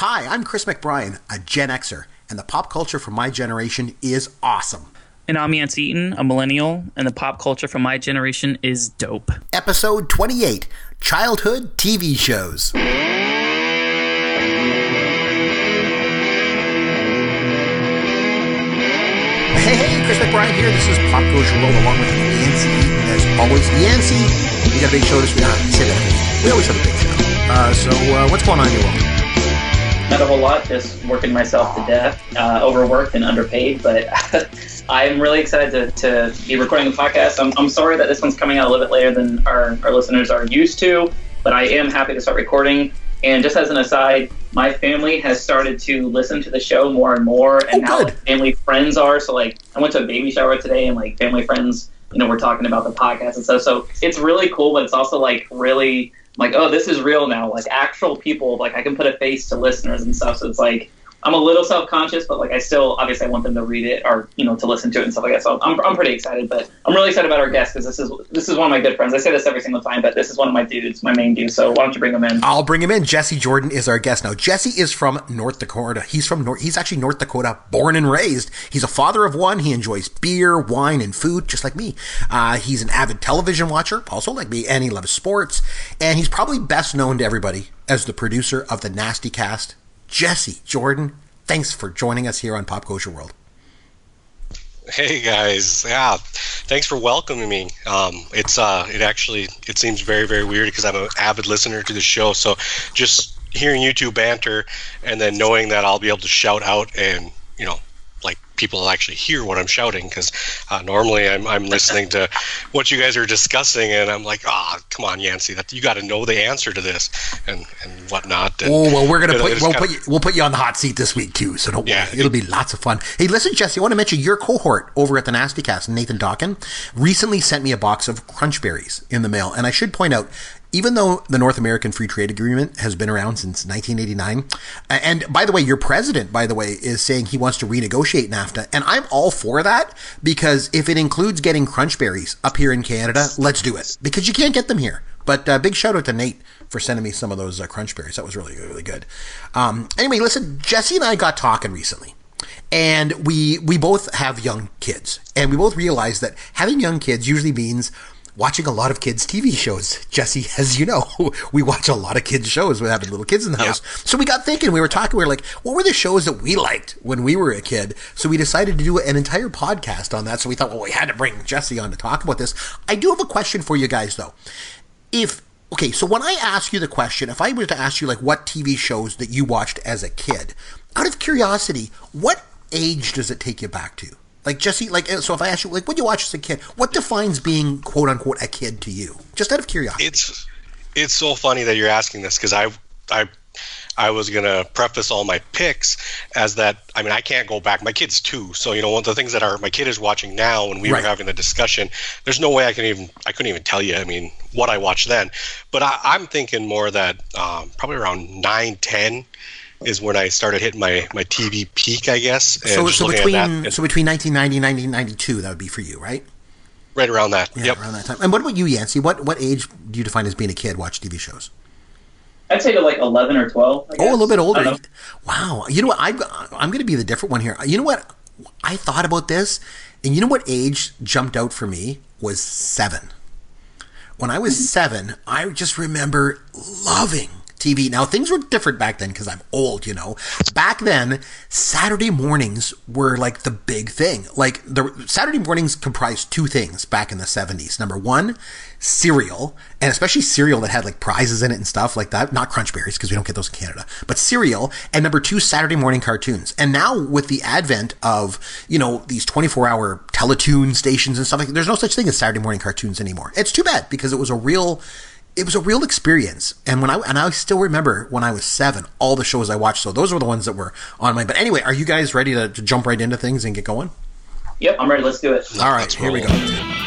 Hi, I'm Chris McBrien, a Gen Xer, and the pop culture from my generation is awesome. And I'm Yancey Eaton, a millennial, and the pop culture from my generation is dope. Episode 28 Childhood TV Shows. Hey, hey, Chris McBrien here. This is Pop Goes Culture World along with Yancey Eaton. As always, Yancey, we got a big show this week. Uh, say that. We always have a big show. Uh, so, uh, what's going on in your world? Not a whole lot, just working myself to death, uh, overworked and underpaid. But I'm really excited to, to be recording the podcast. I'm, I'm sorry that this one's coming out a little bit later than our, our listeners are used to, but I am happy to start recording. And just as an aside, my family has started to listen to the show more and more, and Oh, now like, family friends are. So like, I went to a baby shower today, and like family friends, you know, we're talking about the podcast and stuff. So it's really cool, but it's also like really like, oh, this is real now. Like actual people, like I can put a face to listeners and stuff. So it's like I'm a little self conscious, but like I still obviously I want them to read it or you know to listen to it and stuff like that. So I'm, I'm pretty excited, but I'm really excited about our guest because this is this is one of my good friends. I say this every single time, but this is one of my dudes, my main dude. So why don't you bring him in? I'll bring him in. Jesse Jordan is our guest now. Jesse is from North Dakota. He's from North. He's actually North Dakota, born and raised. He's a father of one. He enjoys beer, wine, and food, just like me. Uh, he's an avid television watcher, also like me, and he loves sports. And he's probably best known to everybody as the producer of the Nasty Cast. Jesse Jordan, thanks for joining us here on Pop Culture World. Hey guys, yeah, thanks for welcoming me. Um, it's uh, it actually it seems very very weird because I'm an avid listener to the show. So just hearing you two banter and then knowing that I'll be able to shout out and you know people actually hear what I'm shouting because uh, normally I'm I'm listening to what you guys are discussing and I'm like ah come on Yancey that you got to know the answer to this and and whatnot. And, Oh well, we're gonna you know, put we'll kinda- put you, we'll put you on the hot seat this week too. So don't Yeah. worry, it'll be lots of fun. Hey, listen, Jesse, I want to mention your cohort over at the Nasty Cast, Nathan Dawkin, recently sent me a box of Crunch Berries in the mail, and I should point out. Even though the North American Free Trade Agreement has been around since 1989, and by the way, your president, by the way, is saying he wants to renegotiate NAFTA, and I'm all for that because if it includes getting crunch berries up here in Canada, let's do it because you can't get them here. But uh, big shout out to Nate for sending me some of those uh, crunch berries. That was really, really good. Um, anyway, listen, Jesse and I got talking recently. And we we both have young kids, and we both realized that having young kids usually means watching a lot of kids' TV shows. Jesse, as you know, we watch a lot of kids' shows with having little kids in the house. So we got thinking, we were talking, we were like, what were the shows that we liked when we were a kid? So we decided to do an entire podcast on that. So we thought, well, we had to bring Jesse on to talk about this. I do have a question for you guys, though if okay so when i ask you the question if i were to ask you like what tv shows that you watched as a kid out of curiosity what age does it take you back to like jesse like so if i ask you like what you watch as a kid what defines being quote unquote a kid to you just out of curiosity it's it's so funny that you're asking this because I I I was gonna preface all my picks as that I mean I can't go back. My kids too, so you know one of the things that are my kid is watching now when we Right. were having the discussion. There's no way I can even I couldn't even tell you. I mean what I watched then, but I, I'm thinking more that um, probably around nine ten is when I started hitting my my TV peak, I guess. And so, so between that, so between 1990 and 1992 that would be for you right right around that. yeah yep. around that time and what about you yancey what what age do you define as being a kid watch tv shows I'd say to like 11 or 12. I Oh, a little bit older. I don't know. Wow. You know what? I, I'm going to be the different one here. You know what? I thought about this, and you know what age jumped out for me was seven. When I was mm-hmm. seven, I just remember loving TV. Now, things were different back then because I'm old, you know. Back then, Saturday mornings were like the big thing. Like, the Saturday mornings comprised two things back in the 70s. Number one, cereal, and especially cereal that had like prizes in it and stuff like that. Not Crunch Berries because we don't get those in Canada, but cereal. And number two, Saturday morning cartoons. And now with the advent of you know these 24 hour Teletoon stations and stuff like, there's no such thing as Saturday morning cartoons anymore. It's too bad because it was a real. It was a real experience, and when I and I still remember when I was seven, all the shows I watched. So those were the ones that were on my. But anyway, are you guys ready to, to jump right into things and get going? Yep, I'm ready. Let's do it. All right, here we go.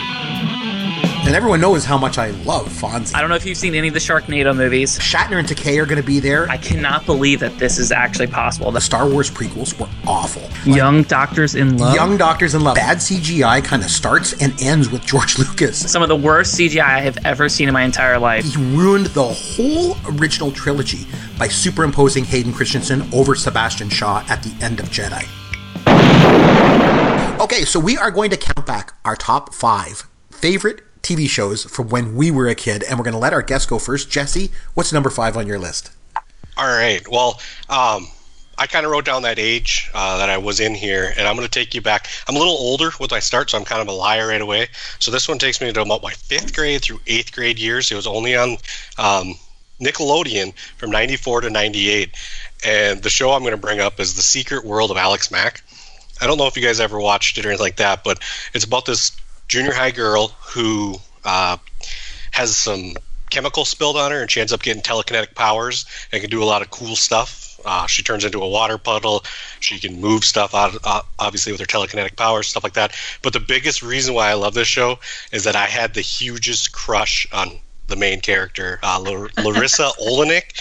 And everyone knows how much I love Fonzie. I don't know if you've seen any of the Sharknado movies. Shatner and Takei are going to be there. I cannot believe that this is actually possible. the The Star Wars prequels were awful. young doctors in love. Young Doctors in Love. Bad CGI kind of starts and ends with George Lucas. Some of the worst CGI I have ever seen in my entire life. He ruined the whole original trilogy by superimposing Hayden Christensen over Sebastian Shaw at the end of Jedi. Okay, so we are going to count back our top five favorite TV shows from when we were a kid, and we're going to let our guests go first. Jesse, what's number five on your list? All right. Well, um, I kind of wrote down that age uh, that I was in here, and I'm going to take you back. I'm a little older with my start, so I'm kind of a liar right away. So this one takes me to about my fifth grade through eighth grade years. It was only on um, Nickelodeon from 94 to 98. And the show I'm going to bring up is The Secret World of Alex Mack. I don't know if you guys ever watched it or anything like that, but it's about this junior high girl who uh, has some chemical spilled on her and she ends up getting telekinetic powers and can do a lot of cool stuff. Uh, she turns into a water puddle. She can move stuff out, uh, obviously, with her telekinetic powers, stuff like that. But the biggest reason why I love this show is that I had the hugest crush on the main character, uh, Lar- Larisa Oleynik.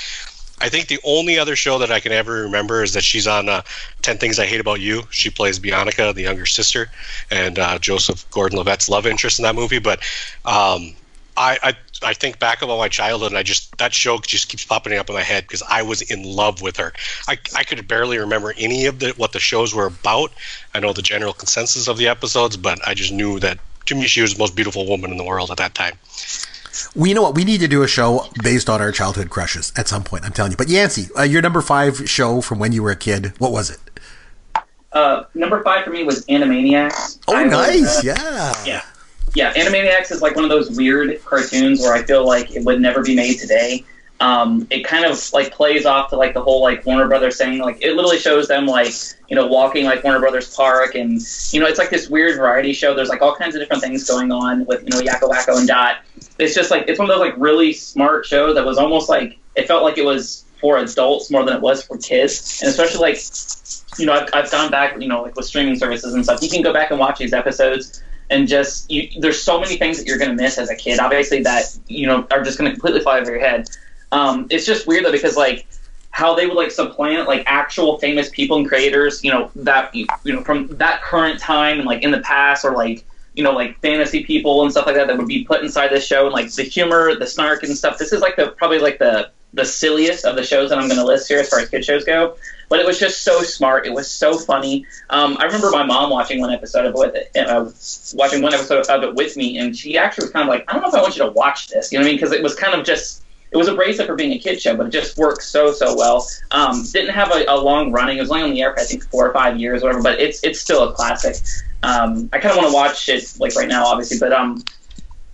I think the only other show that I can ever remember is that she's on uh, 10 Things I Hate About You. She plays Bianca, the younger sister, and uh, Joseph Gordon Levitt's love interest in that movie. But um, I, I I think back about my childhood, and I just that show just keeps popping up in my head because I was in love with her. I, I could barely remember any of the what the shows were about. I know the general consensus of the episodes, but I just knew that to me she was the most beautiful woman in the world at that time. Well, you know what? We need to do a show based on our childhood crushes at some point. I'm telling you. But Yancy, uh, your number five show from when you were a kid, what was it? Uh, number five for me was Animaniacs. Oh, I was, nice. uh, yeah. yeah. Yeah, Animaniacs is like one of those weird cartoons where I feel like it would never be made today. Um, it kind of like plays off to like the whole like Warner Brothers thing. Like it literally shows them like you know walking like Warner Brothers Park, and you know it's like this weird variety show. There's like all kinds of different things going on with you know Yakko Wakko and Dot. It's just like it's one of those like really smart shows that was almost like it felt like it was for adults more than it was for kids, and especially like you know I've, I've gone back you know like with streaming services and stuff. You can go back and watch these episodes and just you, there's so many things that you're going to miss as a kid obviously that you know are just going to completely fly over your head um, it's just weird though because like how they would like supplant like actual famous people and creators you know that you know from that current time and like in the past or like you know like fantasy people and stuff like that that would be put inside this show and like the humor the snark and stuff this is like the probably like the the silliest of the shows that i'm going to list here as far as kid shows go but it was just so smart. It was so funny. Um, I remember my mom watching one episode of it uh, watching one episode of it with me, and she actually was kind of like, "I don't know if I want you to watch this." You know what I mean? Because it was kind of just. It was abrasive for being a kid show, but it just worked so so well. Um, didn't have a, a long running. It was only on the air for I think four or five years, or whatever. But it's it's still a classic. Um, I kind of want to watch it like right now, obviously, but um,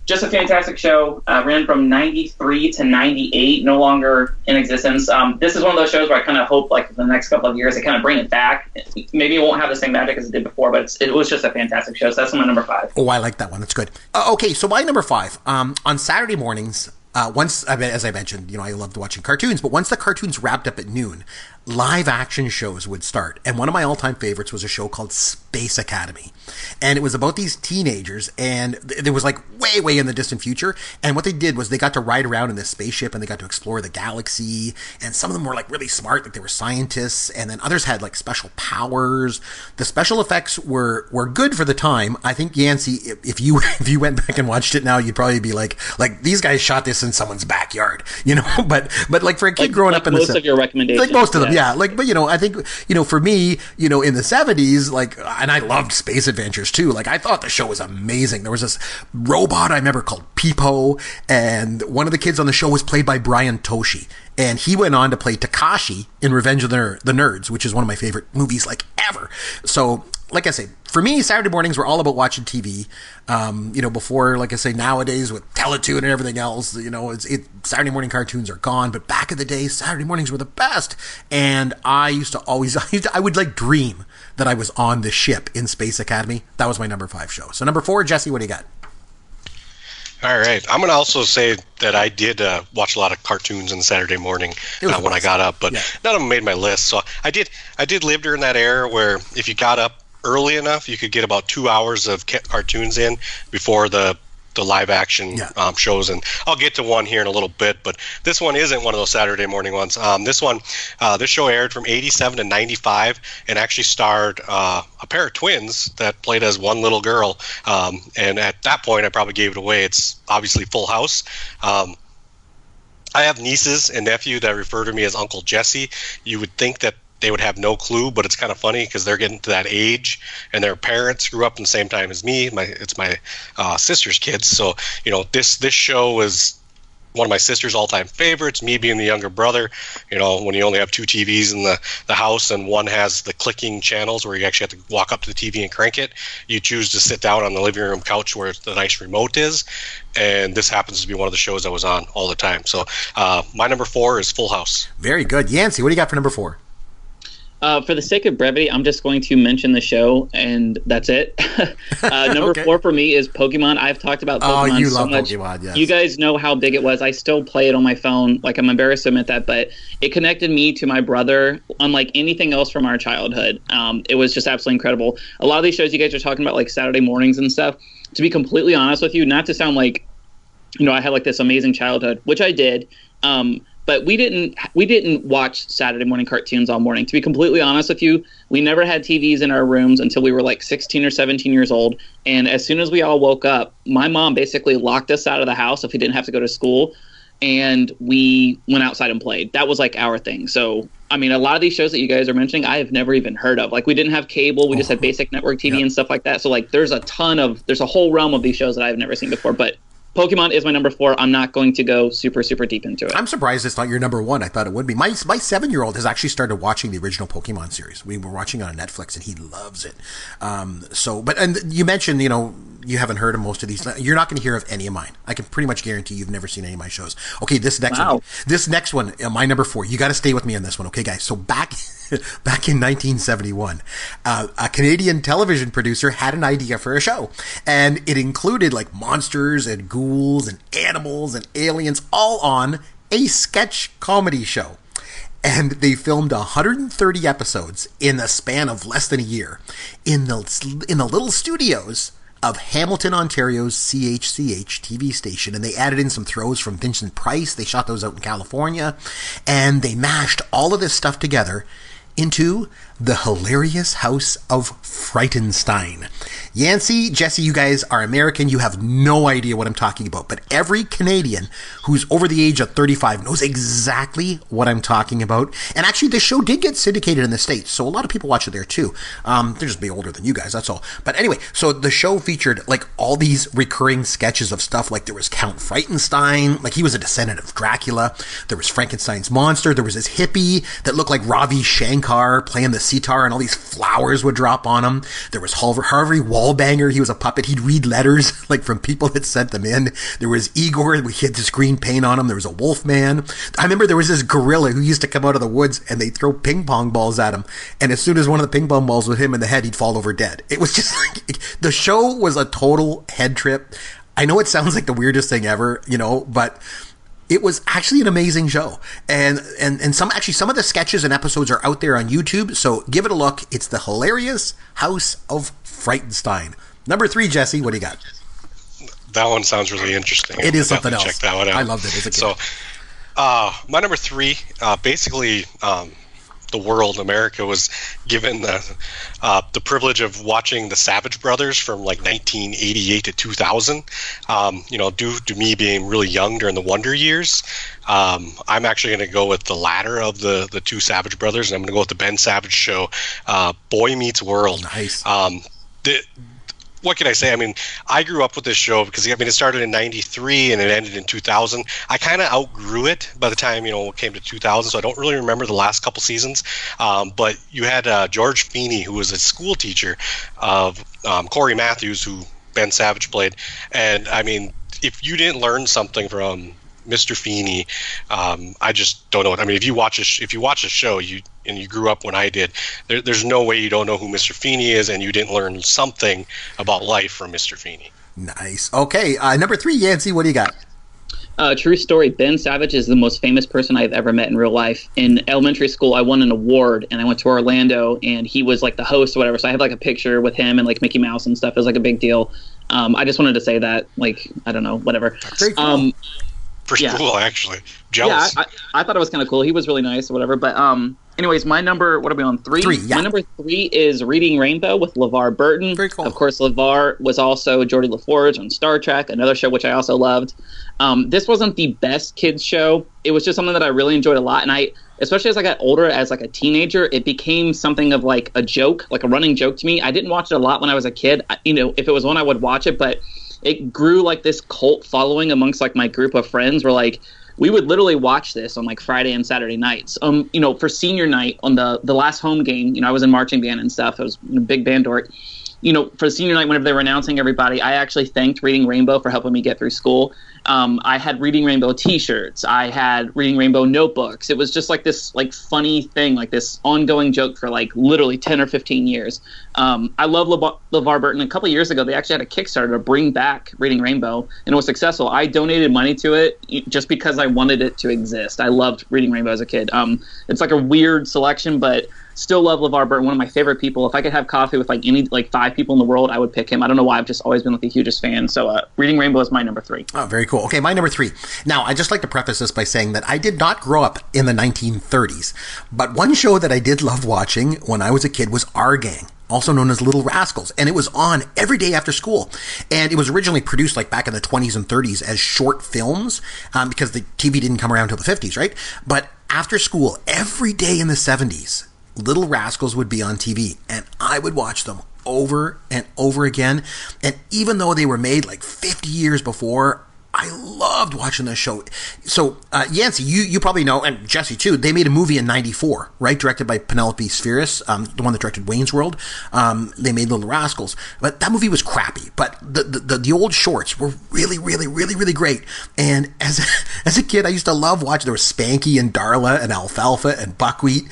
just a fantastic show. Uh, ran from 93 to 98, no longer in existence. Um, this is one of those shows where I kind of hope, like, the next couple of years, they kind of bring it back. Maybe it won't have the same magic as it did before, but it was just a fantastic show. So that's my number five. Oh, I like that one. That's good. Uh, okay, so my number five. Um, on Saturday mornings, uh, once as I mentioned, you know, I loved watching cartoons, but once the cartoons wrapped up at noon, live action shows would start. And one of my all time favorites was a show called Space Academy. And it was about these teenagers, and th- it was like way, way in the distant future. And what they did was they got to ride around in this spaceship and they got to explore the galaxy. And some of them were like really smart, like they were scientists, and then others had like special powers. The special effects were were good for the time. I think Yancey, if, if you if you went back and watched it now, you'd probably be like, like these guys shot this in someone's backyard, you know. But but like for a kid Like- growing like up in the most se- of your recommendations, like most of them, yes. Yeah. Like, but you know, I think you know, for me, you know, in the seventies, like, and I loved Space Adventures too. Like, I thought the show was amazing. There was this robot I remember called Peepo, and one of the kids on the show was played by Brian Tochi, and he went on to play Takashi in Revenge of the Nerds, which is one of my favorite movies like ever. So, like I say, for me, Saturday mornings were all about watching TV. Um, you know, before, like I say, nowadays with Teletoon and everything else, you know, it's it Saturday morning cartoons are gone. But back in the day, Saturday mornings were the best. And I used to always, I, used to, I would like dream that I was on the ship in Space Academy. That was my number five show. So number four, Jesse, what do you got? All right. I'm going to also say that I did uh, watch a lot of cartoons on Saturday morning uh, when I got up, but Yeah. none of them made my list. So I did I did live during that era where if you got up early enough, you could get about two hours of ca- cartoons in before the the live action Yeah. um, shows, and I'll get to one here in a little bit. But this one isn't one of those Saturday morning ones. Um, this one, uh, this show aired from '87 to '95, and actually starred uh, a pair of twins that played as one little girl. Um, and at that point, I probably gave it away. It's obviously Full House. Um, I have nieces and nephew that refer to me as Uncle Jesse. You would think that they would have no clue, but it's kind of funny because they're getting to that age, and their parents grew up in the same time as me. My it's my uh, sister's kids, so you know this this show was one of my sister's all-time favorites. Me being the younger brother, you know, when you only have two TVs in the, the house and one has the clicking channels where you actually have to walk up to the TV and crank it, you choose to sit down on the living room couch where the nice remote is. And this happens to be one of the shows I was on all the time. So uh, my number four is Full House. Very good. Yancey, what do you got for number four? Uh, for the sake of brevity, I'm just going to mention the show, and that's it. uh, number Okay. four for me is Pokemon. I've talked about Oh, Pokemon you so love much. Pokemon, yes. You guys know how big it was. I still play it on my phone. Like I'm embarrassed to admit that, but it connected me to my brother, unlike anything else from our childhood. Um, it was just absolutely incredible. A lot of these shows you guys are talking about, like Saturday mornings and stuff. To be completely honest with you, not to sound like you know, I had like this amazing childhood, which I did. Um, but we didn't we didn't watch Saturday morning cartoons all morning. To be completely honest with you, we never had TVs in our rooms until we were like 16 or 17 years old. And as soon as we all woke up, my mom basically locked us out of the house if we didn't have to go to school, and we went outside and played. That was like our thing. So I mean, a lot of these shows that you guys are mentioning, I have never even heard of. Like we didn't have cable, we just had oh. basic network TV Yeah. and stuff like that. So like, there's a ton of there's a whole realm of these shows that I've never seen before. But Pokemon is my number four. I'm not going to go super super deep into it. I'm surprised it's not your number one. I thought it would be. My my seven year old has actually started watching the original Pokemon series. We were watching it on Netflix, and he loves it. Um, so, but and you mentioned, you know, you haven't heard of most of these. You're not going to hear of any of mine. I can pretty much guarantee you've never seen any of my shows. Okay, this next Wow. one. This next one, uh, my number four. You got to stay with me on this one, okay, guys? So back. Back in 1971, uh, a Canadian television producer had an idea for a show, and it included like monsters and ghouls and animals and aliens all on a sketch comedy show. And they filmed 130 episodes in the span of less than a year in the in the little studios of Hamilton, Ontario's CHCH TV station, and they added in some throws from Vincent Price. They shot those out in California, and they mashed all of this stuff together into the hilarious House of Frightenstein. Yancey, Jesse, you guys are American. You have no idea what I'm talking about, but every Canadian who's over the age of 35 knows exactly what I'm talking about. And actually, this show did get syndicated in the States, so a lot of people watch it there too. Um, they're just way older than you guys, that's all. But anyway, so the show featured like all these recurring sketches of stuff. Like there was Count Frightenstein, like he was a descendant of Dracula. There was Frankenstein's monster. There was this hippie that looked like Ravi Shankar playing the sitar, and all these flowers would drop on him. There was Harvey, Wallbanger. He was a puppet. He'd read letters like from people that sent them in. There was Igor. He had this green paint on him. There was a wolf man. I remember there was this gorilla who used to come out of the woods and they'd throw ping pong balls at him. And as soon as one of the ping pong balls would hit him in the head, he'd fall over dead. It was just like the show was a total head trip. I know it sounds like the weirdest thing ever, you know, but it was actually an amazing show and and and some actually some of the sketches and episodes are out there on youtube so give it a look it's the hilarious house of frightenstein number three jesse what do you got That one sounds really interesting. It is something else. Check that one out. I loved it as a kid. So, uh, my number three, uh, basically, um, the world, America, was given the uh, the privilege of watching the Savage Brothers from like 1988 to 2000. Um, you know, due to me being really young during the Wonder Years, um, I'm actually going to go with the latter of the the two Savage Brothers, and I'm going to go with the Ben Savage show, uh, Boy Meets World. Nice. Um, the, what can I say? I mean, I grew up with this show because I mean it started in '93 and it ended in 2000. I kind of outgrew it by the time you know it came to 2000, so I don't really remember the last couple seasons. Um, but you had uh, George Feeny, who was a school teacher of um, Cory Matthews, who Ben Savage played, and I mean, if you didn't learn something from Mr. Feeny, um, I just don't know. I mean, if you watch a sh- if you watch a show, you and you grew up when I did, there, there's no way you don't know who Mr. Feeny is, and you didn't learn something about life from Mr. Feeny. nice okay uh, number three yancey what do you got Uh, true story. Ben Savage is the most famous person I've ever met in real life. In elementary school, I won an award, and I went to Orlando, and he was like the host or whatever. So I have like a picture with him and like Mickey Mouse and stuff. It was like a big deal. Um, I just wanted to say that, like, I don't know, whatever. Very cool. Um, Pretty Yeah. cool, actually. yeah, Jealous. I, I, I thought it was kind of cool. He was really nice or whatever. But um, anyways, my number. What are we on? Three. Three, yeah. My number three is Reading Rainbow with LeVar Burton. Very cool. Of course, LeVar was also Geordi La Forge on Star Trek, another show which I also loved. Um, this wasn't the best kids show. It was just something that I really enjoyed a lot, and I, especially as I got older, as like a teenager, it became something of like a joke, like a running joke to me. I didn't watch it a lot when I was a kid. I, you know, if it was one, I would watch it, but it grew like this cult following amongst like my group of friends. Where like we would literally watch this on like Friday and Saturday nights. Um, you know, for senior night on the the last home game, you know, I was in marching band and stuff. I was a big band dork. You know, for senior night, whenever they were announcing everybody, I actually thanked Reading Rainbow for helping me get through school. Um, I had Reading Rainbow T-shirts. I had Reading Rainbow notebooks. It was just like this like funny thing, like this ongoing joke for like literally ten or fifteen years. Um, I love LeVar, LeVar Burton. A couple years ago, they actually had a Kickstarter to bring back Reading Rainbow, and it was successful. I donated money to it just because I wanted it to exist. I loved Reading Rainbow as a kid. Um, it's like a weird selection, but still love LeVar Burton. One of my favorite people. If I could have coffee with like any like five people in the world, I would pick him. I don't know why. I've just always been like the hugest fan. So, uh, Reading Rainbow is my number three. Oh, very cool. Okay, my number three. Now, I just like to preface this by saying that I did not grow up in the 1930s, but one show that I did love watching when I was a kid was Our Gang. Also known as Little Rascals, and it was on every day after school. And it was originally produced like back in the 20s and 30s as short films um, because the TV didn't come around until the 50s, right? But after school, every day in the 70s, Little Rascals would be on TV, and I would watch them over and over again. And even though they were made like 50 years before, I loved watching this show. So, uh, Yancey, you, you probably know, and Jesse too, they made a movie in 94, right? Directed by Penelope Spheeris, um, the one that directed Wayne's World. Um, they made Little Rascals. But that movie was crappy. But the, the, the, old shorts were really, really, really, really great. And as, as a kid, I used to love watching, there was Spanky and Darla and Alfalfa and Buckwheat.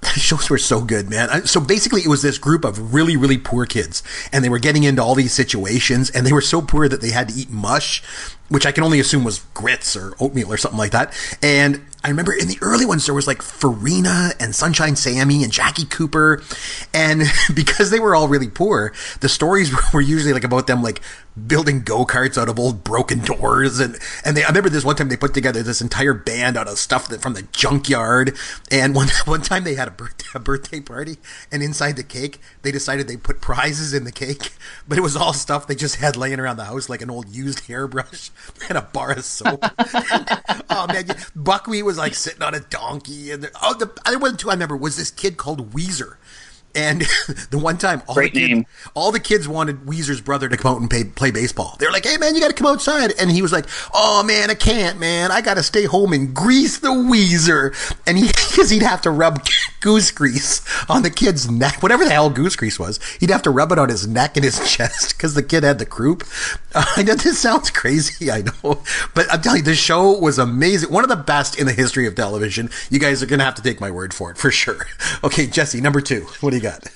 The shows were so good, man. So basically, it was this group of really, really poor kids, and they were getting into all these situations, and they were so poor that they had to eat mush, which I can only assume was grits or oatmeal or something like that. And I remember in the early ones, there was like Farina and Sunshine Sammy and Jackie Cooper. And because they were all really poor, the stories were usually like about them like building go-karts out of old broken doors. And, and they, I remember this one time they put together this entire band out of stuff that from the junkyard. And one, one time they had a birthday, a birthday party and inside the cake, they decided they put prizes in the cake, but it was all stuff they just had laying around the house, like an old used hairbrush and a bar of soap. oh man. Buckwheat was like sitting on a donkey, and the, oh, the other one too I remember was this kid called Wheezer. And the one time, all Great the kids, name. all the kids wanted Wheezer's brother to come out and pay, play baseball. They were like, "Hey man, you got to come outside," and he was like, "Oh man, I can't, man. I got to stay home and grease the Wheezer." And he, because he'd have to rub goose grease on the kid's neck, whatever the hell goose grease was. He'd have to rub it on his neck and his chest because the kid had the croup. Uh, I know this sounds crazy, I know, but I'm telling you, the show was amazing. One of the best in the history of television. You guys are gonna have to take my word for it for sure. Okay, Jesse, number two. What do you got?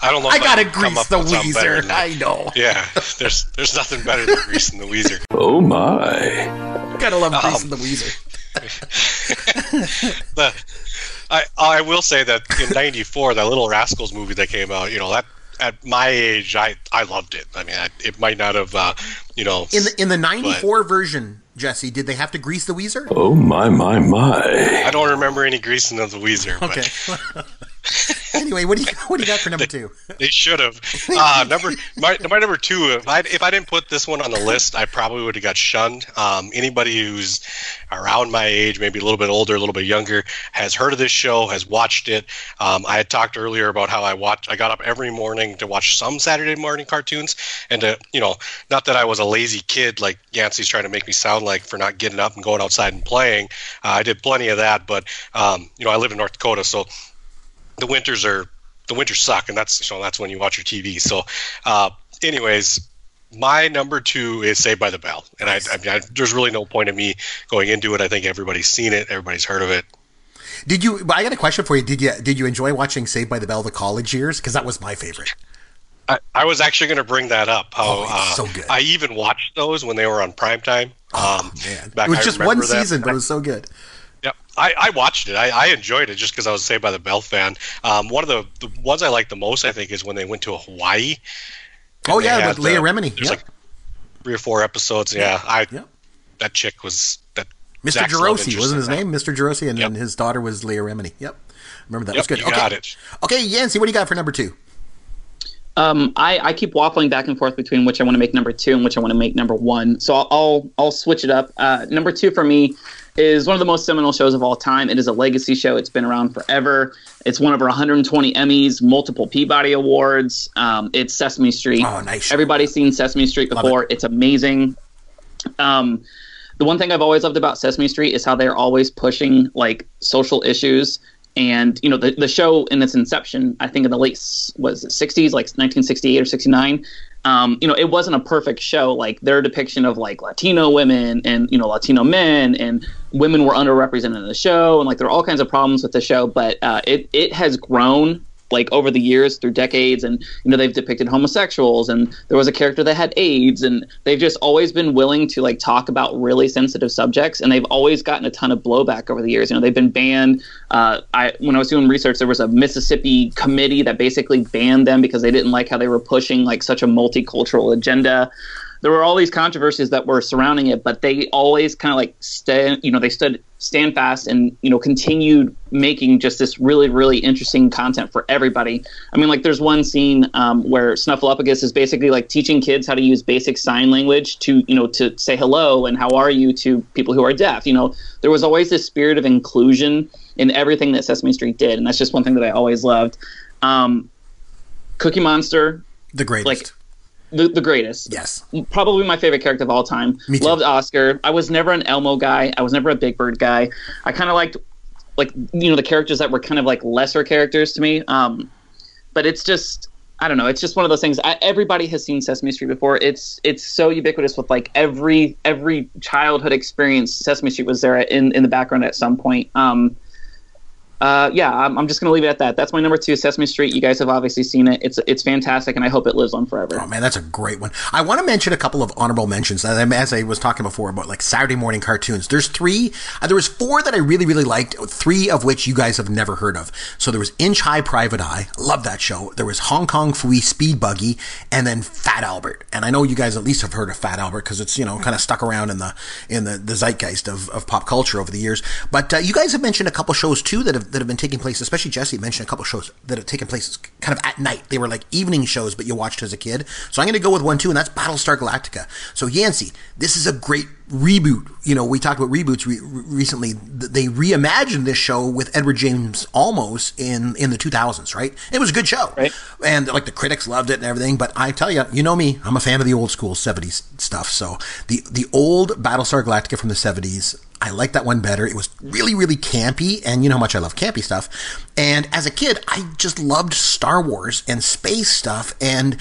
I don't know. I gotta can come grease up the with Wheezer. than. I know. Yeah, there's there's nothing better than greasing the Wheezer. Oh my. Gotta love Um, greasing the Wheezer. the, I I will say that in '94, that Little Rascals movie that came out, you know that at my age, I I loved it. I mean, I, it might not have, uh, you know, In the in the '94 version, Jesse, did they have to grease the Wheezer? Oh my my my. I don't remember any greasing of the Wheezer. But Okay. anyway, what do you what do you got for number two? They should have. Uh, number my, my number two. If I if I didn't put this one on the list, I probably would have got shunned. Um, anybody who's around my age, maybe a little bit older, a little bit younger, has heard of this show, has watched it. Um, I had talked earlier about how I watch. I got up every morning to watch some Saturday morning cartoons, and to you know, not that I was a lazy kid like Yancey's trying to make me sound like for not getting up and going outside and playing. Uh, I did plenty of that, but um, you know, I live in North Dakota, so the winters are the winters suck, and that's you know that's when you watch your TV. So, uh, anyways, my number two is Saved by the Bell, and I, I mean, I, there's really no point in me going into it. I think everybody's seen it, everybody's heard of it. Did you? I got a question for you. Did you did you enjoy watching Saved by the Bell the college years? Because that was my favorite. I, I was actually going to bring that up. How Oh, uh, so good. I even watched those when they were on primetime. Um, Man, back- it was just one remember that. season, but it was so good. Yep, I, I watched it. I, I enjoyed it just because I was Saved by the Bell fan. Um, one of the, the ones I like the most, I think, is when they went to Hawaii. Oh yeah, had, with Leah uh, Remini. There's Yeah. like three or four episodes. Yeah, I Yeah. that chick was that. Mr. Zach's love Jerosi wasn't his that. name, Mr. Jerosi, and then Yep. his daughter was Leah Remini. Yep, remember that Yep, was good. you okay. got it. Okay, Yancy, what do you got for number two? Um, I, I keep waffling back and forth between which I want to make number two and which I want to make number one. So I'll I'll, I'll switch it up. Uh, number two for me is one of the most seminal shows of all time. It is a legacy show. It's been around forever. It's won over 120 Emmys, multiple Peabody Awards. Um, it's Sesame Street. Oh, nice. Everybody's seen Sesame Street before. It's amazing. Um, the one thing I've always loved about Sesame Street is how they're always pushing like social issues. And you know the, the show in its inception, I think in the late was it 60s, like 1968 or 69. Um, you know, it wasn't a perfect show. Like their depiction of like Latino women and you know Latino men and women were underrepresented in the show, and like there are all kinds of problems with the show. But uh, it it has grown like over the years through decades and you know they've depicted homosexuals and there was a character that had AIDS and they've just always been willing to like talk about really sensitive subjects and they've always gotten a ton of blowback over the years. You know they've been banned uh, I when I was doing research there was a Mississippi committee that basically banned them because they didn't like how they were pushing like such a multicultural agenda there were all these controversies that were surrounding it, but they always kind of like stand, you know, they stood stand fast and you know continued making just this really really interesting content for everybody. I mean, like there's one scene um, where Snuffleupagus is basically like teaching kids how to use basic sign language to you know to say hello and how are you to people who are deaf. You know, there was always this spirit of inclusion in everything that Sesame Street did, and that's just one thing that I always loved. Um, Cookie Monster, The greatest. Like- the, the greatest yes. probably my favorite character of all time. Loved Oscar. I was never an Elmo guy. I was never a Big Bird guy. I kind of liked like you know the characters that were kind of like lesser characters to me. Um, but it's just I don't know. It's just one of those things. I, everybody has seen Sesame Street before. It's it's so ubiquitous with like every every childhood experience. Sesame Street was there in in the background at some point. Um, uh, yeah, I'm, I'm just gonna leave it at that. That's my number two, Sesame Street. You guys have obviously seen it. It's it's fantastic, and I hope it lives on forever. Oh man, that's a great one. I want to mention a couple of honorable mentions. As I- was talking before about like Saturday morning cartoons, there's three. Uh, there was four that I really really liked. Three of which you guys have never heard of. So there was Inch High Private Eye. Love that show. There was Hong Kong Phooey Speed Buggy, and then Fat Albert. And I know you guys at least have heard of Fat Albert because it's you know kind of stuck around in the in the, the zeitgeist of, of pop culture over the years. But uh, you guys have mentioned a couple shows too that have that have been taking place. Especially Jesse mentioned a couple shows that have taken place kind of at night. They were like evening shows, but you watched as a kid. So I'm going to go with one too, and that's Battlestar Galactica. So Yancey, this is a great reboot. You know, we talked about reboots re- recently. They reimagined this show with Edward James Olmos in in the 2000s, right? It was a good show, Right. and like the critics loved it and everything. But I tell you, you know me, I'm a fan of the old school 70s stuff. So the the old Battlestar Galactica from the 70s. I like that one better. It was really, really campy, and you know how much I love campy stuff. And as a kid, I just loved Star Wars and space stuff. And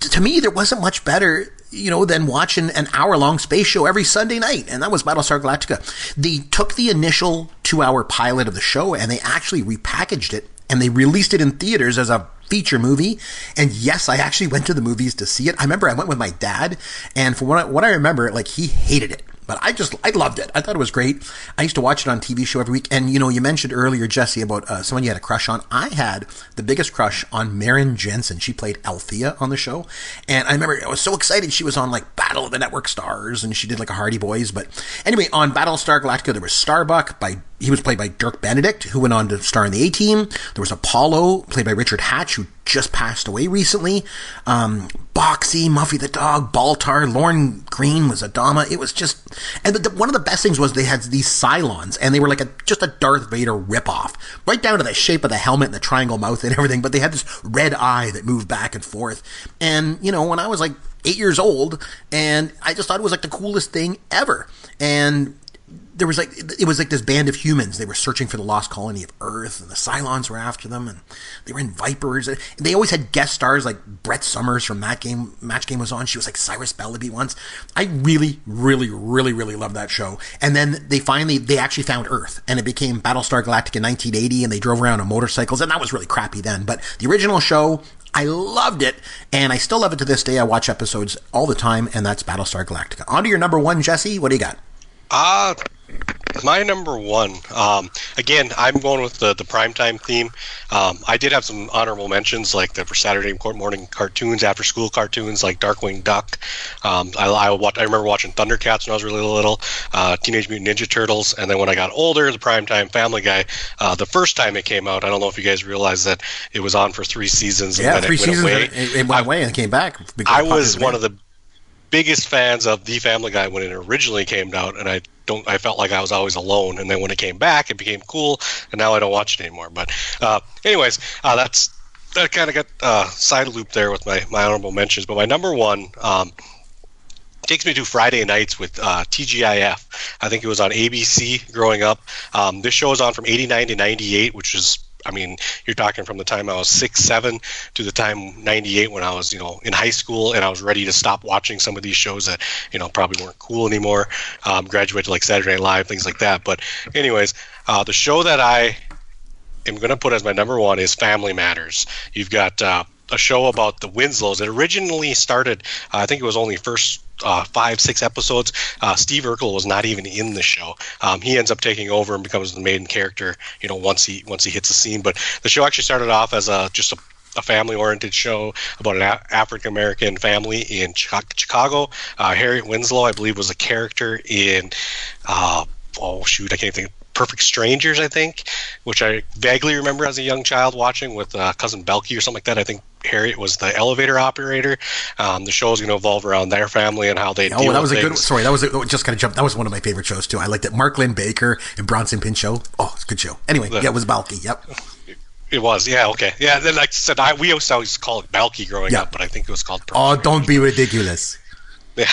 to me, there wasn't much better, you know, than watching an hour long space show every Sunday night. And that was Battlestar Galactica. They took the initial two hour pilot of the show and they actually repackaged it and they released it in theaters as a feature movie. And yes, I actually went to the movies to see it. I remember I went with my dad, and from what I, what I remember, like he hated it. But I just, I loved it. I thought it was great. I used to watch it on TV show every week. And, you know, you mentioned earlier, Jesse, about uh, someone you had a crush on. I had the biggest crush on Maren Jensen. She played Althea on the show. And I remember I was so excited. She was on like Battle of the Network Stars and she did like a Hardy Boys. But anyway, on Battlestar Galactica, there was Starbuck by, he was played by Dirk Benedict, who went on to star in the A Team. There was Apollo, played by Richard Hatch, who just passed away recently. Um, Boxey, Muffy the dog, Baltar, Lorne Greene was Adama. It was just, and the, the, one of the best things was they had these Cylons, and they were like a just a Darth Vader ripoff, right down to the shape of the helmet and the triangle mouth and everything. But they had this red eye that moved back and forth. And you know, when I was like eight years old, and I just thought it was like the coolest thing ever. And there was like it was like this band of humans. They were searching for the lost colony of Earth, and the Cylons were after them, and they were in Vipers. And they always had guest stars like Brett Somers from that game. Match Game was on. She was like Siress Belloby once. I really, really, really, really loved that show. And then they finally they actually found Earth, and it became Battlestar Galactica in 1980, and they drove around on motorcycles, and that was really crappy then. But the original show. I loved it, and I still love it to this day. I watch episodes all the time, and that's Battlestar Galactica. On to your number one, Jesse. What do you got? Uh, My number one, um, again, I'm going with the the primetime theme. Um, I did have some honorable mentions, like the for Saturday morning cartoons, after school cartoons, like Darkwing Duck. Um, I, I, watch, I remember watching Thundercats when I was really little, uh, Teenage Mutant Ninja Turtles, and then when I got older, the primetime Family Guy. Uh, the first time it came out, I don't know if you guys realized that it was on for three seasons. Yeah, three it went seasons. away. It, it went away and came back. I was one of the biggest fans of the Family Guy when it originally came out, and I don't. I felt like I was always alone. And then when it came back, it became cool, and now I don't watch it anymore. But, uh, anyways, uh, that's that kind of got uh, side loop there with my my honorable mentions. But my number one. Um, takes me to Friday nights with uh, TGIF. I think it was on ABC growing up. Um, this show was on from 89 to 98, which is I mean, you're talking from the time I was six, seven to the time 98 when I was, you know, in high school and I was ready to stop watching some of these shows that, you know, probably weren't cool anymore. Um, graduated like Saturday Night Live, things like that. But, anyways, uh, the show that I am going to put as my number one is Family Matters. You've got uh, a show about the Winslows. It originally started, uh, I think it was only first uh, five, six episodes. Uh, Steve Urkel was not even in the show. Um, he ends up taking over and becomes the main character. You know, once he once he hits the scene. But the show actually started off as a just a a family-oriented show about an a- African American family in Chicago. Uh, Harriet Winslow, I believe, was a character in. Uh, oh shoot, I can't think. Perfect Strangers, I think, which I vaguely remember as a young child watching with uh, cousin Balki or something like that. I think Harriet was the elevator operator. Um, the show is going to evolve around their family and how they. Oh, that was a good. Sorry, that was a, just kind of jump. That was one of my favorite shows too. I liked it. Mark Linn-Baker and Bronson Pinchot. Oh, it's a good show. Anyway, the, yeah, it was Balki. Yep. It was, yeah, okay, yeah. Then, like I said, I we always always call it Balki growing up, but I think it was called. oh, don't be ridiculous. Yeah,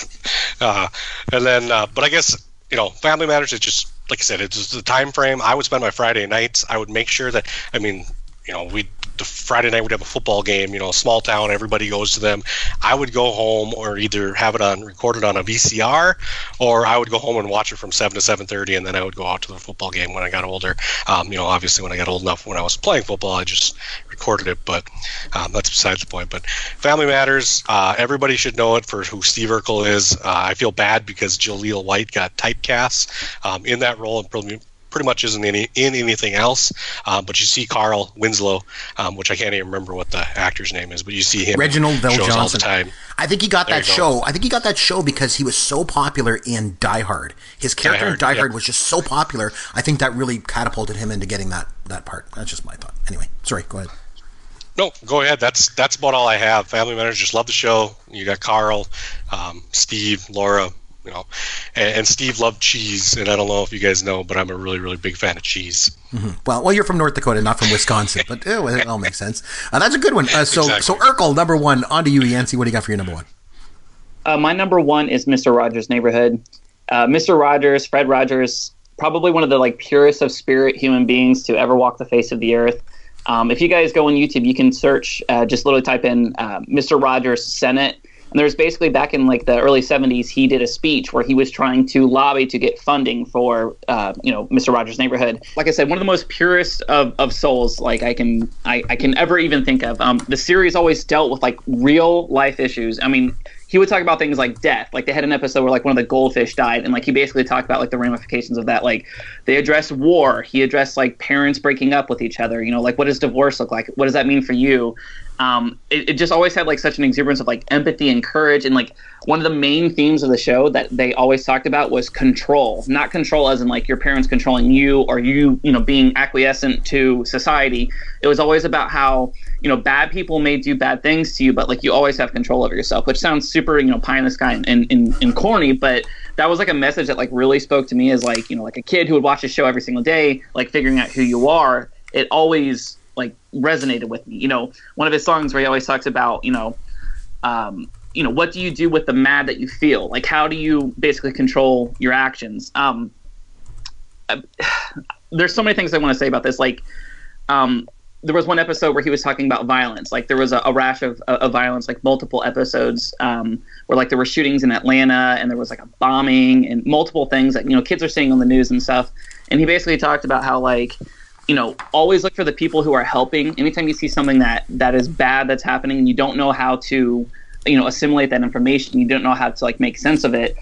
uh, and then, uh, but I guess you know, Family Matters is just like I said, it's the time frame. I would spend my Friday nights. I would make sure that I mean, you know, we the Friday night we'd have a football game. You know, small town, everybody goes to them. I would go home or either have it on recorded on a VCR, or I would go home and watch it from seven to seven thirty, and then I would go out to the football game when I got older. Um, you know, obviously when I got old enough when I was playing football, I just recorded it, but um, that's besides the point. But Family Matters, uh, everybody should know it for who Steve Urkel is. Uh, I feel bad because Jaleel White got typecast um, in that role and pretty much isn't any in anything else. Um, but you see Carl Winslow, um, which I can't even remember what the actor's name is, but you see him. Reginald VelJohnson. All the time. I think he got there that show. I think he got that show because he was so popular in Die Hard. His character Die Hard, in Die Hard was just so popular. I think that really catapulted him into getting that that part. That's just my thought. Anyway, sorry. Go ahead. No, go ahead. That's that's about all I have. Family members just love the show. You got Carl, um, Steve, Laura, you know, and, and, Steve loved cheese, and I don't know if you guys know, but I'm a really, really big fan of cheese. Mm-hmm. Well, well, you're from North Dakota, not from Wisconsin, but eh, it all makes sense. Uh, that's a good one. Uh, so, exactly. so Urkel, number one. On to you, Yancey. What do you got for your number one? Uh, my number one is Mr. Rogers' Neighborhood. Uh, Mr. Rogers, Fred Rogers, probably one of the like purest of spirit human beings to ever walk the face of the earth. Um, if you guys go on YouTube, you can search, uh, just literally type in uh, Mr. Rogers Senate and there's basically back in like the early 70s, he did a speech where he was trying to lobby to get funding for, uh, you know, Mr. Rogers' Neighborhood. Like I said, one of the most purest of, of souls like I can I, I can ever even think of. Um, the series always dealt with like real life issues. I mean, he would talk about things like death. Like they had an episode where like one of the goldfish died, and like he basically talked about like the ramifications of that. Like they addressed war. He addressed like parents breaking up with each other. You know, like what does divorce look like? What does that mean for you? um, it, it, just always had like such an exuberance of like empathy and courage and like one of the main themes of the show that they always talked about was control not control as in like your parents controlling you or you you know being acquiescent to society it was always about how you know bad people may do bad things to you but like you always have control over yourself which sounds super you know pie in the sky and, and, and corny but that was like a message that like really spoke to me as like you know like a kid who would watch the show every single day like figuring out who you are it always like resonated with me. You know, one of his songs where he always talks about, you know, um, you know, what do you do with the mad that you feel? Like, how do you basically control your actions? Um, there's so many things I want to say about this. Like, um, there was one episode where he was talking about violence. Like, there was a, a rash of, of, violence, like multiple episodes um, where like there were shootings in Atlanta and there was like a bombing and multiple things that you know kids are seeing on the news and stuff. And he basically talked about how like you know, always look for the people who are helping. Anytime you see something that that is bad that's happening and you don't know how to, you know, assimilate that information, you don't know how to like make sense of it.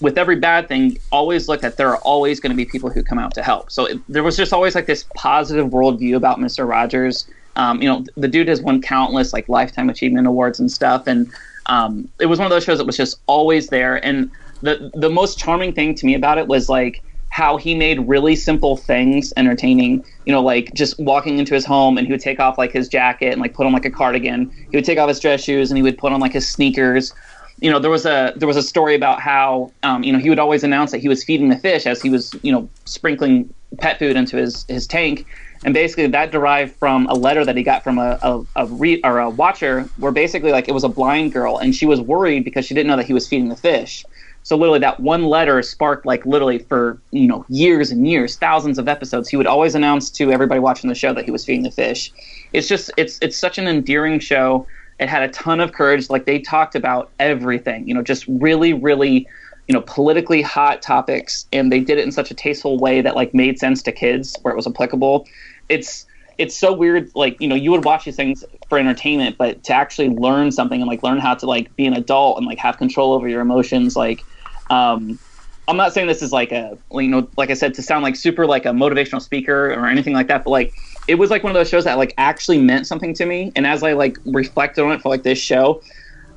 With every bad thing, always look at there are always going to be people who come out to help. So it, there was just always like this positive worldview about Mister Rogers. Um, you know, the dude has won countless like lifetime achievement awards and stuff, and um, it was one of those shows that was just always there. And the the most charming thing to me about it was like how he made really simple things entertaining. You know, like just walking into his home and he would take off like his jacket and like put on like a cardigan. He would take off his dress shoes and he would put on like his sneakers you know there was a there was a story about how um, you know he would always announce that he was feeding the fish as he was you know sprinkling pet food into his his tank. And basically that derived from a letter that he got from a a, a re- or a watcher where basically like it was a blind girl and she was worried because she didn't know that he was feeding the fish. So literally that one letter sparked like literally for you know years and years thousands of episodes he would always announce to everybody watching the show that he was feeding the fish. It's just it's it's such an endearing show it had a ton of courage. Like they talked about everything, you know, just really, really, you know, politically hot topics, and they did it in such a tasteful way that like made sense to kids where it was applicable. It's it's so weird. Like you know, you would watch these things for entertainment, but to actually learn something and like learn how to like be an adult and like have control over your emotions, like. Um, I'm not saying this is like a you know like I said to sound like super like a motivational speaker or anything like that, but like it was like one of those shows that like actually meant something to me. And as I like reflected on it for like this show,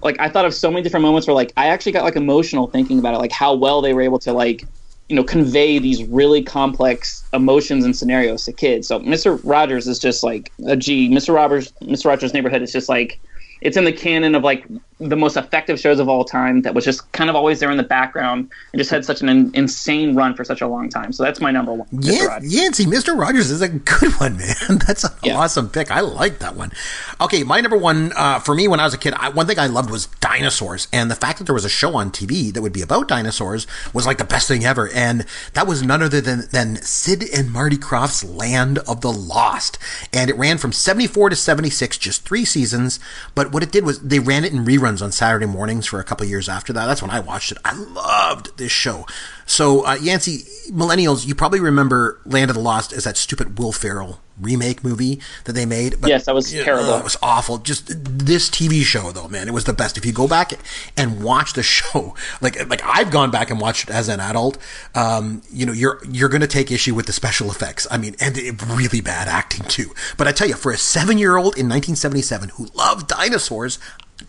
like I thought of so many different moments where like I actually got like emotional thinking about it, like how well they were able to like you know convey these really complex emotions and scenarios to kids. So Mr. Rogers is just like a G. Mr. Rogers Mr. Rogers' Neighborhood is just like it's in the canon of like the most effective shows of all time that was just kind of always there in the background and just had such an in- insane run for such a long time. So that's my number one. Yeah, Yancey, Mr. Rogers is a good one, man. That's an yeah. awesome pick. I like that one. Okay, my number one uh, for me when I was a kid, I, one thing I loved was dinosaurs, and the fact that there was a show on TV that would be about dinosaurs was like the best thing ever. And that was none other than than Sid and Marty Krofft's Land of the Lost, and it ran from seventy four to seventy six, just three seasons. But what it did was they ran it in reruns on Saturday mornings for a couple years after that. That's when I watched it. I loved this show. So, uh, Yancey, millennials, you probably remember Land of the Lost as that stupid Will Ferrell remake movie that they made. But, yes, that was terrible. it was awful. Just this TV show, though, man, it was the best. If you go back and watch the show, like like I've gone back and watched it as an adult, um, you know, you're you're going to take issue with the special effects. I mean, and it, really bad acting too. But I tell you, for a seven year old in 1977 who loved dinosaurs,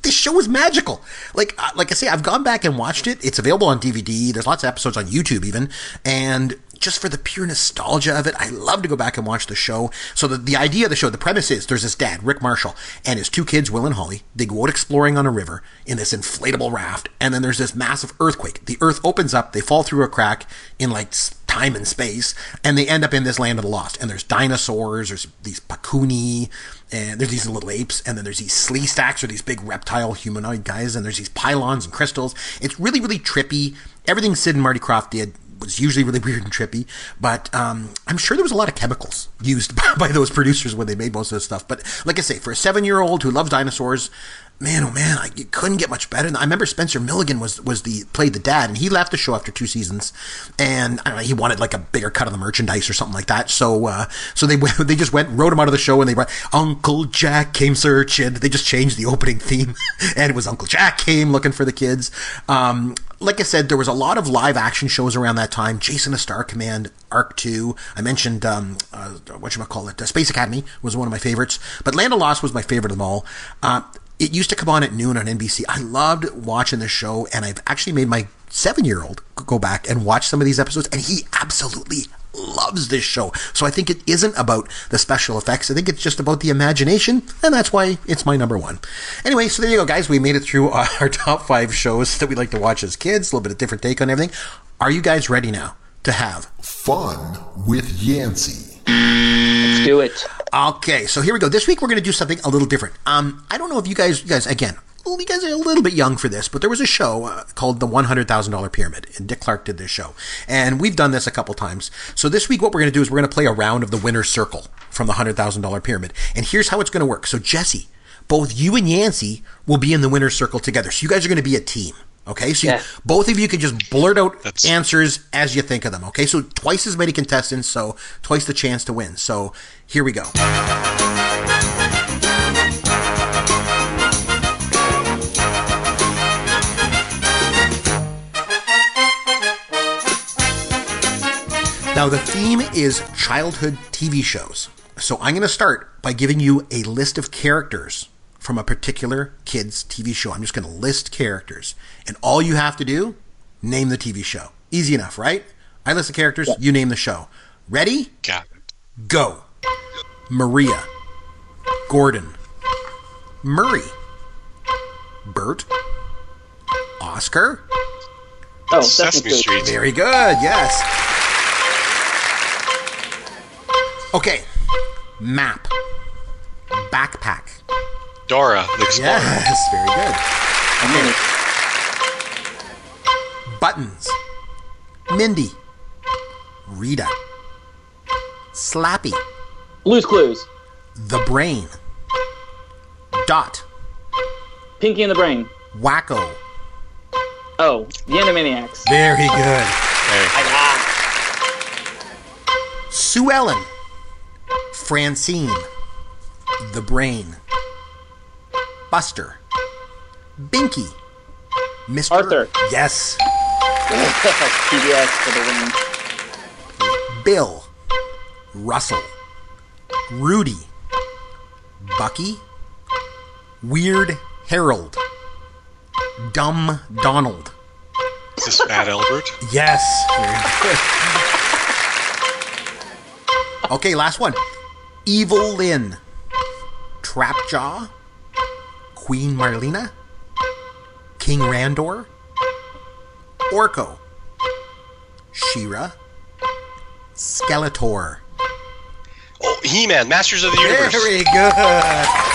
this show is magical. Like, uh, like I say, I've gone back and watched it. It's available on DVD. There's lots of episodes on YouTube even, and just for the pure nostalgia of it, I love to go back and watch the show. So the, the idea of the show, the premise is there's this dad, Rick Marshall, and his two kids, Will and Holly. They go out exploring on a river in this inflatable raft, and then there's this massive earthquake. The earth opens up, they fall through a crack in like time and space, and they end up in this land of the lost. And there's dinosaurs, there's these pakuni, and there's these little apes, and then there's these Sleestaks or these big reptile humanoid guys, and there's these pylons and crystals. It's really, really trippy. Everything Sid and Marty Krofft did was usually really weird and trippy, but um, I'm sure there was a lot of chemicals used by, by, those producers when they made most of this stuff. But like I say, for a seven year old who loves dinosaurs, man, oh man, I, couldn't get much better. I remember Spencer Milligan was was the played the dad, and he left the show after two seasons, and I don't know, he wanted like a bigger cut of the merchandise or something like that. So uh, so they they just went wrote him out of the show, and they went Uncle Jack came searching. They just changed the opening theme, and it was Uncle Jack came looking for the kids. Um, like I said, there was a lot of live action shows around that time. Jason, a Star Command, Ark Two. I mentioned um, uh, what you call it, uh, Space Academy was one of my favorites, but Land of Lost was my favorite of them all. Uh, it used to come on at noon on NBC. I loved watching the show, and I've actually made my seven year old go back and watch some of these episodes, and he absolutely loves this show. So I think it isn't about the special effects. I think it's just about the imagination, and that's why it's my number one. Anyway, so there you go, guys. We made it through our top five shows that we like to watch as kids. A little bit of different take on everything. Are you guys ready now to have fun with Yancey? Let's do it. Okay, so here we go. This week we're going to do something a little different. Um, I don't know if you guys, you guys, again, you guys are a little bit young for this, but there was a show uh, called The $100,000 Pyramid, and Dick Clark did this show. And we've done this a couple times. So this week, what we're going to do is we're going to play a round of the winner's circle from the $100,000 Pyramid. And here's how it's going to work. So, Jesse, both you and Yancey will be in the winner's circle together. So, you guys are going to be a team. Okay, so yeah. you, both of you can just blurt out That's... answers as you think of them. Okay, so twice as many contestants, so twice the chance to win. So here we go. Now, the theme is childhood TV shows. So I'm going to start by giving you a list of characters from a particular kid's TV show. I'm just going to list characters. And all you have to do, name the TV show. Easy enough, right? I list the characters, you name the show. Ready? Got it. Go. Maria. Gordon. Murray. Bert. Oscar. Oh, Sesame Sesame Street. Very good, yes. Okay. Map. Backpack. Dora the Explorer. Yes, very good. Okay. Buttons. Mindy. Rita. Slappy. Blue's Clues. The Brain. Dot. Pinky and the Brain. Wakko. Oh, the Animaniacs. Very good. Hey, Sue Ellen. Francine. The Brain. Buster. Binky. Mr. Arthur. Yes. PBS for the win. Bill. Russell. Rudy. Bucky. Weird Harold. Dumb Donald. is this Fat Albert? Yes. Okay, last one. Evil-Lyn. Trapjaw. Queen Marlena. King Randor. Orko. She-Ra. Skeletor. Oh, He-Man, Masters of the Universe. Very good.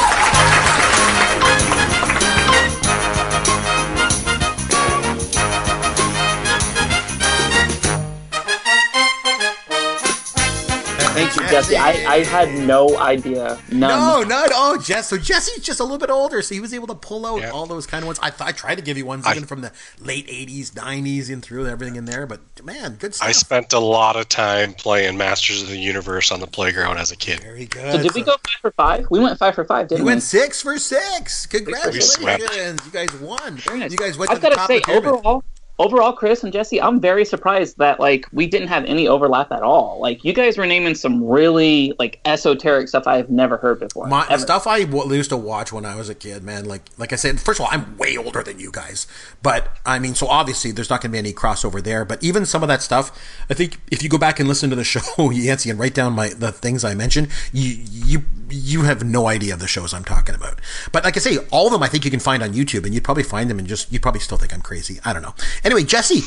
Thank you, Jesse. I, I had no idea. None. No, not oh, Jess. So Jesse's just a little bit older, so he was able to pull out Yeah. all those kind of ones. I, th- I tried to give you ones I- even from the late '80s, '90s, and through everything in there. But man, good stuff. I spent a lot of time playing Masters of the Universe on the playground as a kid. Very good. So did we go five for five? We went five for five, didn't we? went six for six. Congratulations! swept. You guys won. Very nice. You guys went I've to the got top to say, of the pyramid. overall, overall, Chris and Jesse, I'm very surprised that like we didn't have any overlap at all. Like you guys were naming some really like esoteric stuff I've never heard before. My, ever. stuff I w- used to watch when I was a kid, man. Like, like I said, first of all, I'm way older than you guys, but I mean, so obviously there's not going to be any crossover there. But even some of that stuff, I think if you go back and listen to the show, Yancey, and write down my the things I mentioned, you you you have no idea of the shows I'm talking about. But like I say, all of them I think you can find on YouTube, and you'd probably find them and just you'd probably still think I'm crazy. I don't know. Anyway, Jesse.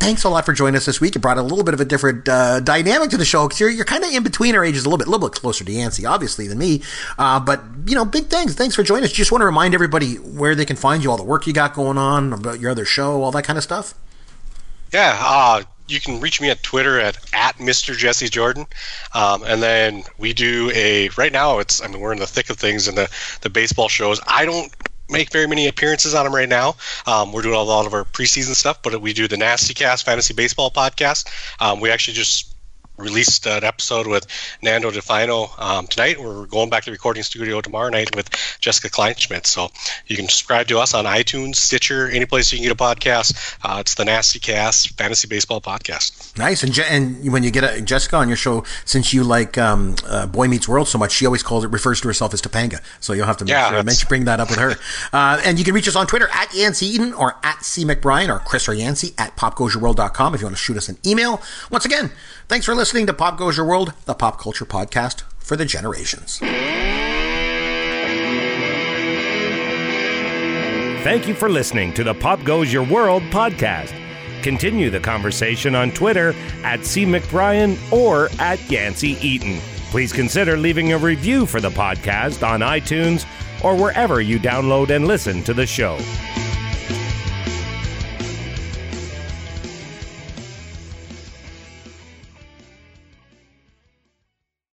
Thanks a lot for joining us this week. It brought a little bit of a different uh, dynamic to the show because you're, you're kind of in between our ages a little bit, a little bit closer to Yancey, obviously, than me. Uh, but, you know, big thanks. Thanks for joining us. Just want to remind everybody where they can find you, all the work you got going on, about your other show, all that kind of stuff. Yeah, uh, you can reach me at Twitter at, at Mr. Jesse Jordan. Um, and then we do a, right now, it's, I mean, we're in the thick of things in the, the baseball shows. I don't make very many appearances on them right now. Um, we're doing a lot of our preseason stuff, but we do the Nasty Cast Fantasy Baseball podcast. Um, we actually just released an episode with Nando Di Fino um, tonight. We're going back to the recording studio tomorrow night with Jessica Kleinschmidt. So you can subscribe to us on iTunes, Stitcher, any place you can get a podcast. Uh, it's the Nasty Cast Fantasy Baseball podcast. Nice. And, Je- and when you get a, Jessica on your show, since you like um, uh, Boy Meets World so much, she always calls it, refers to herself as Topanga. So you'll have to make Yeah, sure, that's- mention, bring that up with her. Uh, and you can reach us on Twitter at Yancey Eden or at C. McBrien or Chris or Yancey at popgoesyourworld.com if you want to shoot us an email. Once again, thanks for listening to Pop Goes Your World, the pop culture podcast for the generations. Thank you for listening to the Pop Goes Your World podcast. Continue the conversation on Twitter at C. McBrien or at Yancey Eaton. Please consider leaving a review for the podcast on iTunes or wherever you download and listen to the show.